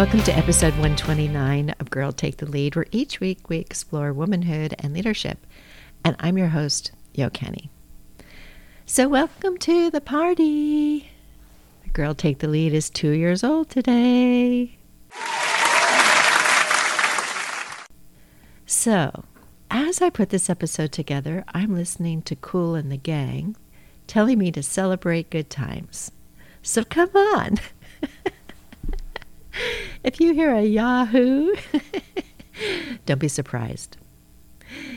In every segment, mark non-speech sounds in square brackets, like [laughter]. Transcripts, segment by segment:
Welcome to episode 129 of Girl Take the Lead, where each week we explore womanhood and leadership. And I'm your host, Yo Canny. So, welcome to the party. The Girl Take the Lead is two years old today. So, as I put this episode together, I'm listening to Kool and the Gang telling me to celebrate good times. So, come on. [laughs] if you hear a Yahoo, [laughs] don't be surprised.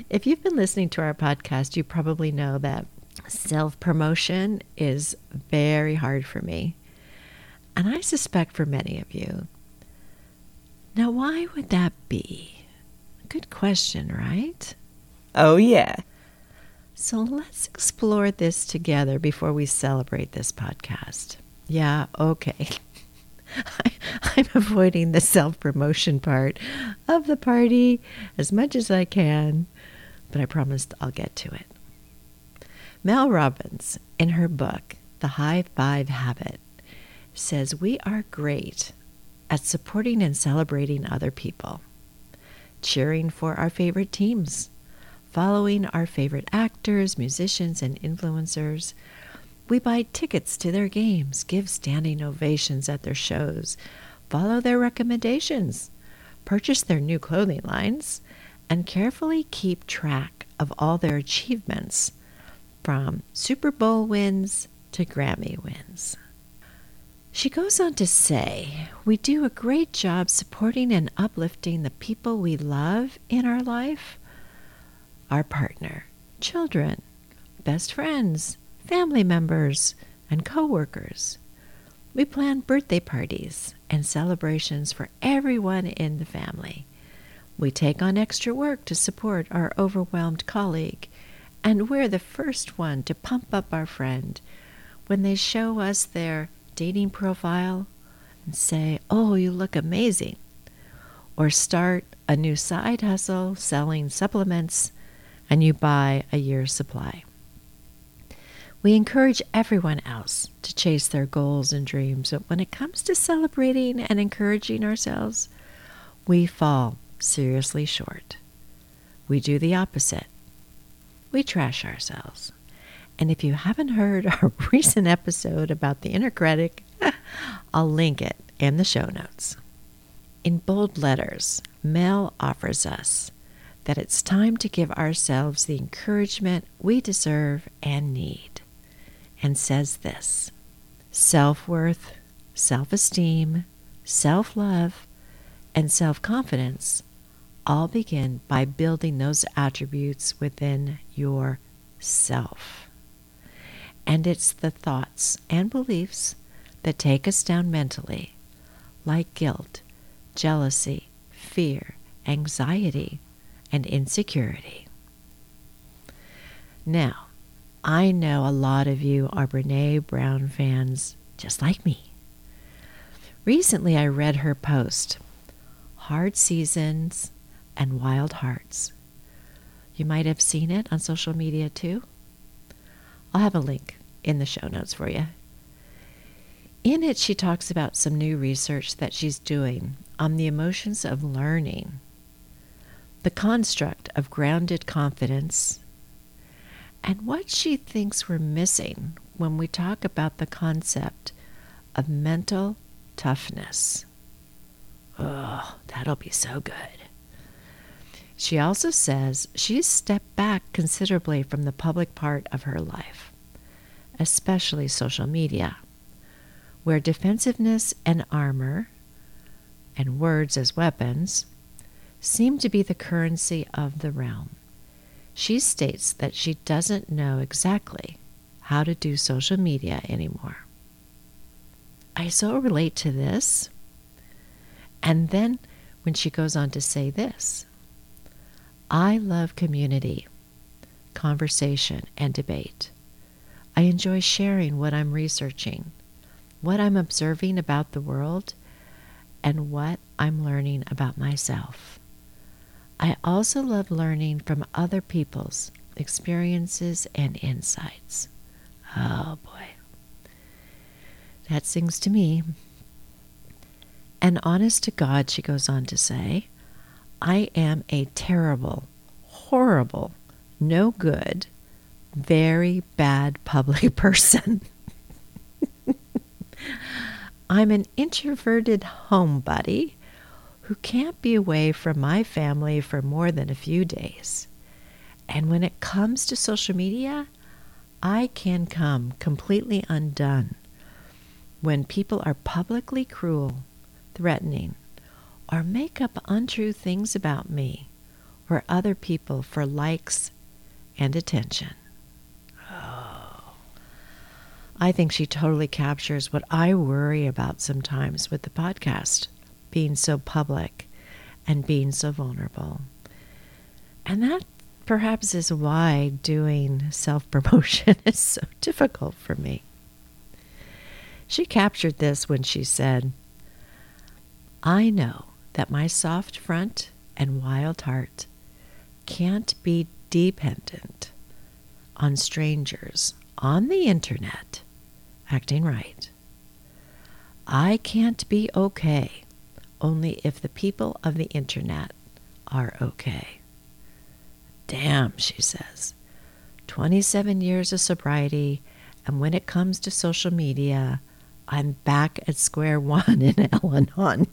If you've been listening to our podcast, you probably know that self promotion is very hard for me. And I suspect for many of you. Now, why would that be? Good question, right? Oh, yeah. So let's explore this together before we celebrate this podcast. Yeah, okay. [laughs] [laughs] I, am avoiding the self promotion part of the party as much as I can, but I promised I'll get to it. Mel Robbins, in her book, The High Five Habit, says we are great at supporting and celebrating other people, cheering for our favorite teams, following our favorite actors, musicians, and influencers. We buy tickets to their games, give standing ovations at their shows, follow their recommendations, purchase their new clothing lines, and carefully keep track of all their achievements from Super Bowl wins to Grammy wins. She goes on to say, We do a great job supporting and uplifting the people we love in our life our partner, children, best friends, family members, and coworkers. We plan birthday parties and celebrations for everyone in the family. We take on extra work to support our overwhelmed colleague and we're the first one to pump up our friend when they show us their dating profile and say, Oh, you look amazing. Or start a new side hustle selling supplements and you buy a year's supply. We encourage everyone else to chase their goals and dreams, but when it comes to celebrating and encouraging ourselves, we fall seriously short. We do the opposite we trash ourselves. And if you haven't heard our [laughs] recent episode about the inner critic, [laughs] I'll link it in the show notes. In bold letters, Mel offers us that it's time to give ourselves the encouragement we deserve and need, and says this self worth, self esteem, self love, and self confidence all begin by building those attributes within yourself. And it's the thoughts and beliefs that take us down mentally, like guilt, jealousy, fear, anxiety, and insecurity. Now, I know a lot of you are Brene Brown fans just like me. Recently, I read her post Hard Seasons and Wild Hearts. You might have seen it on social media too. I'll have a link in the show notes for you. In it, she talks about some new research that she's doing on the emotions of learning, the construct of grounded confidence, and what she thinks we're missing when we talk about the concept of mental toughness. Oh, that'll be so good. She also says she's stepped back considerably from the public part of her life, especially social media, where defensiveness and armor, and words as weapons, seem to be the currency of the realm. She states that she doesn't know exactly how to do social media anymore. I so relate to this. And then when she goes on to say this, I love community, conversation, and debate. I enjoy sharing what I'm researching, what I'm observing about the world, and what I'm learning about myself. I also love learning from other people's experiences and insights. Oh boy. That sings to me. And honest to God, she goes on to say, I am a terrible, horrible, no good, very bad public [laughs] person. I'm an introverted homebody who can't be away from my family for more than a few days. And when it comes to social media, I can come completely undone when people are publicly cruel, threatening, or make up untrue things about me or other people for likes and attention. Oh. I think she totally captures what I worry about sometimes with the podcast being so public and being so vulnerable. And that perhaps is why doing self promotion [laughs] is so difficult for me. She captured this when she said, I know that my soft front and wild heart can't be dependent on strangers on the internet acting right. I can't be okay only if the people of the internet are okay. Damn, she says. 27 years of sobriety, and when it comes to social media, I'm back at square [laughs] one in Al Anon.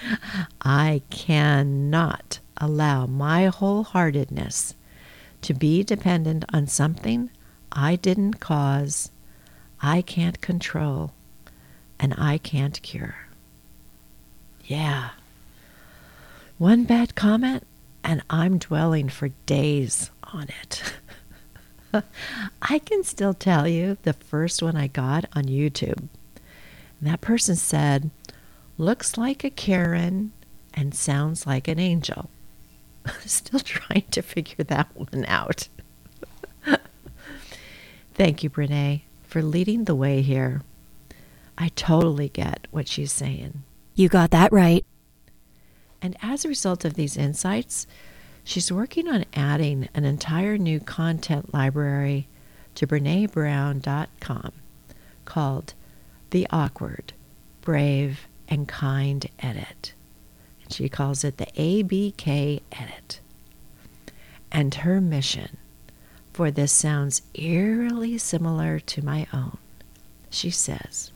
[laughs] I cannot allow my wholeheartedness to be dependent on something I didn't cause, I can't control, and I can't cure. Yeah. One bad comment, and I'm dwelling for days on it. [laughs] I can still tell you the first one I got on YouTube. And that person said, looks like a Karen and sounds like an angel. [laughs] Still trying to figure that one out. [laughs] Thank you, Brene, for leading the way here. I totally get what she's saying. You got that right. And as a result of these insights, she's working on adding an entire new content library to BreneBrown.com called The Awkward, Brave, and Kind Edit. And She calls it the ABK Edit. And her mission, for this sounds eerily similar to my own, she says,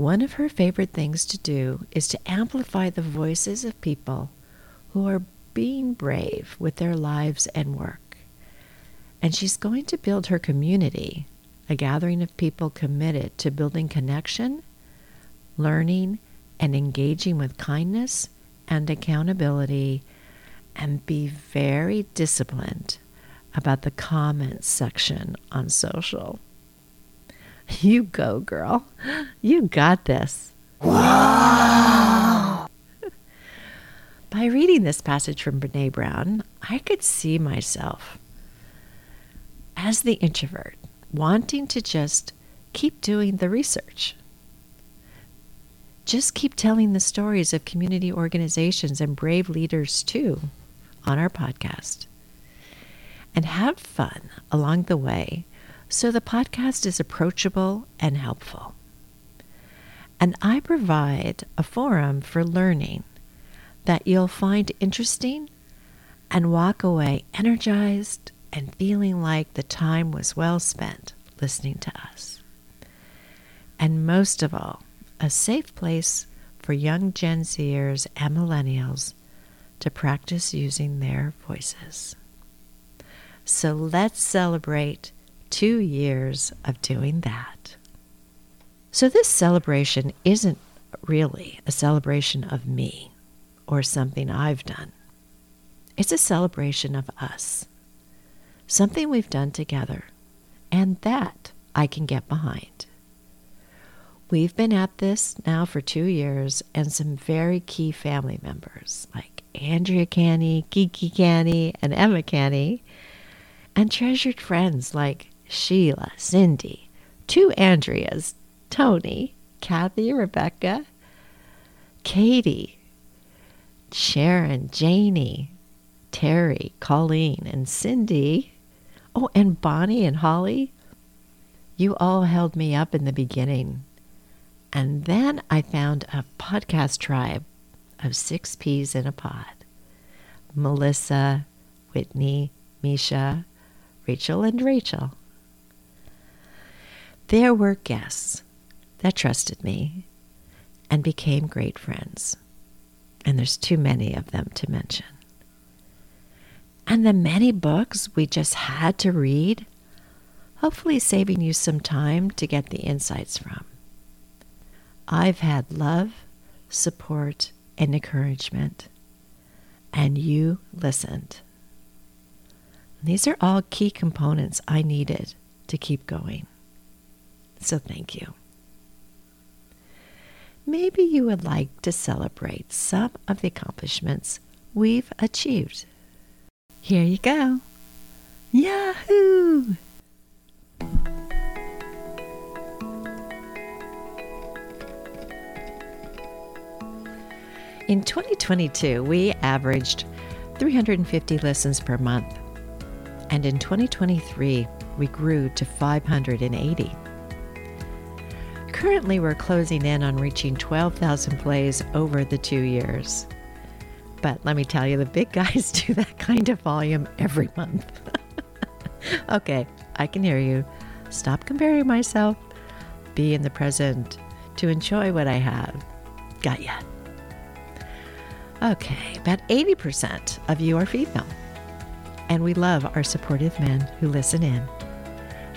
one of her favorite things to do is to amplify the voices of people who are being brave with their lives and work. And she's going to build her community, a gathering of people committed to building connection, learning, and engaging with kindness and accountability, and be very disciplined about the comments section on social. You go, girl. You got this. Wow. By reading this passage from Brene Brown, I could see myself as the introvert wanting to just keep doing the research. Just keep telling the stories of community organizations and brave leaders too on our podcast. And have fun along the way so the podcast is approachable and helpful. And I provide a forum for learning that you'll find interesting and walk away energized and feeling like the time was well spent listening to us. And most of all, a safe place for young Gen Zers and millennials to practice using their voices. So let's celebrate two years of doing that. So, this celebration isn't really a celebration of me or something I've done. It's a celebration of us, something we've done together, and that I can get behind. We've been at this now for two years, and some very key family members like Andrea Canny, Kiki Canny, and Emma Canny, and treasured friends like Sheila, Cindy, two Andreas, Tony, Kathy, Rebecca, Katie, Sharon, Janie, Terry, Colleen, and Cindy. Oh, and Bonnie and Holly. You all held me up in the beginning, And then I found a podcast tribe of six peas in a pod Melissa, Whitney, Misha, Rachel, and Rachel. There were guests that trusted me and became great friends. And there's too many of them to mention. And the many books we just had to read, hopefully saving you some time to get the insights from. I've had love, support, and encouragement, and you listened. These are all key components I needed to keep going. So thank you. Maybe you would like to celebrate some of the accomplishments we've achieved. Here you go. Yahoo! In 2022, we averaged 350 listens per month. And in 2023, we grew to 580. Currently, we're closing in on reaching 12,000 plays over the two years. But let me tell you, the big guys [laughs] do that kind of volume every month. [laughs] okay, I can hear you. Stop comparing myself. Be in the present to enjoy what I have. Got ya. Okay, about 80% of you are female. And we love our supportive men who listen in.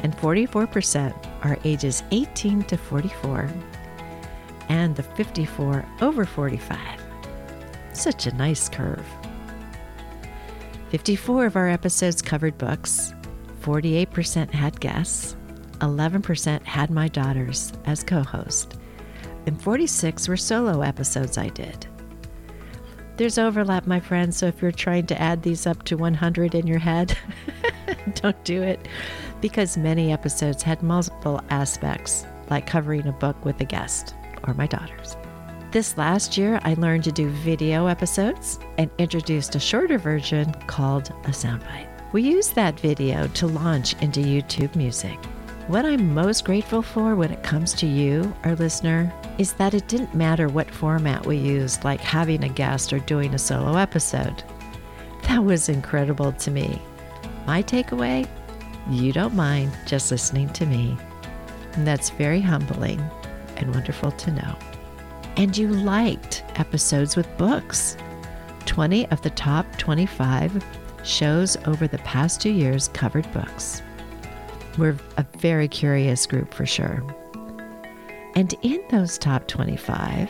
And 44% are ages 18 to 44, and the 54 over 45. Such a nice curve. 54 of our episodes covered books, 48% had guests, 11% had my daughters as co host, and 46 were solo episodes I did. There's overlap, my friends, so if you're trying to add these up to 100 in your head, [laughs] don't do it because many episodes had multiple aspects, like covering a book with a guest or my daughters. This last year, I learned to do video episodes and introduced a shorter version called a soundbite. We used that video to launch into YouTube music. What I'm most grateful for when it comes to you, our listener, is that it didn't matter what format we used, like having a guest or doing a solo episode. That was incredible to me. My takeaway you don't mind just listening to me. And that's very humbling and wonderful to know. And you liked episodes with books. 20 of the top 25 shows over the past two years covered books. We're a very curious group for sure. And in those top 25,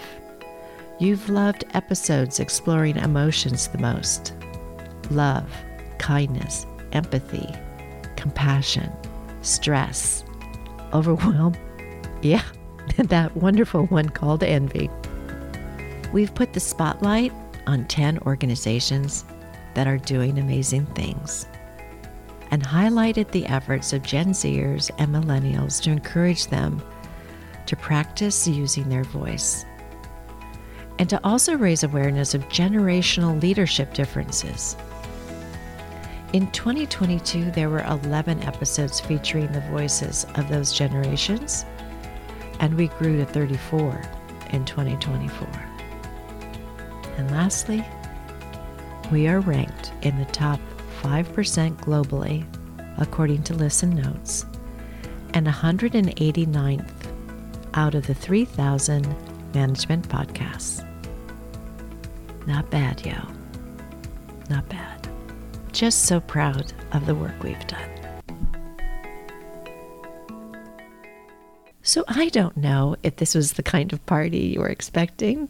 you've loved episodes exploring emotions the most love, kindness, empathy, compassion, stress, overwhelm. [laughs] Yeah, [laughs] that wonderful one called envy. We've put the spotlight on 10 organizations that are doing amazing things and highlighted the efforts of Gen Zers and millennials to encourage them to practice using their voice, and to also raise awareness of generational leadership differences. In 2022, there were 11 episodes featuring the voices of those generations, and we grew to 34 in 2024. And lastly, we are ranked in the top 5% globally, according to Listen Notes, and 189th out of the 3,000 management podcasts. Not bad, yo. Not bad. Just so proud of the work we've done. So I don't know if this was the kind of party you were expecting,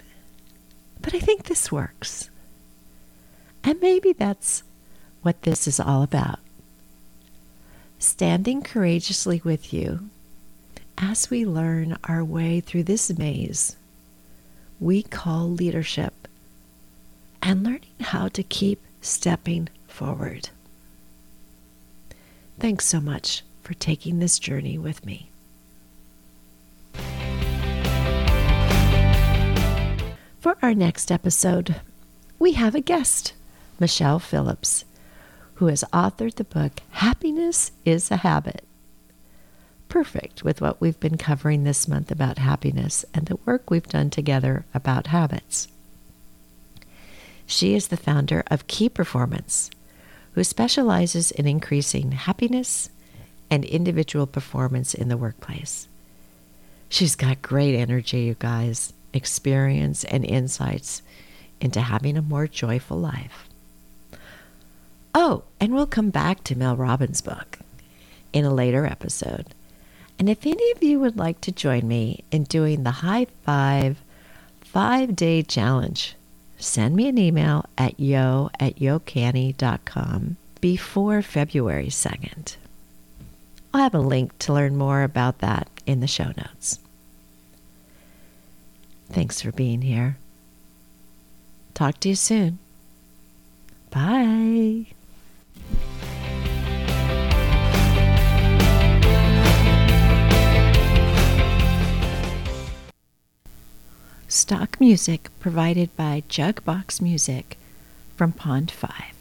but I think this works. And maybe that's what this is all about. Standing courageously with you as we learn our way through this maze we call leadership and learning how to keep stepping forward. Thanks so much for taking this journey with me. For our next episode, we have a guest, Michelle Phillips, who has authored the book Happiness is a Habit perfect with what we've been covering this month about happiness and the work we've done together about habits. She is the founder of Key Performance, who specializes in increasing happiness and individual performance in the workplace. She's got great energy, you guys, experience, and insights into having a more joyful life. Oh, and we'll come back to Mel Robbins' book in a later episode. And if any of you would like to join me in doing the High Five five day challenge, send me an email at yo at yocanny.com before February 2nd. I'll have a link to learn more about that in the show notes. Thanks for being here. Talk to you soon. Bye. Stock music provided by Juqbox Music from Pond 5.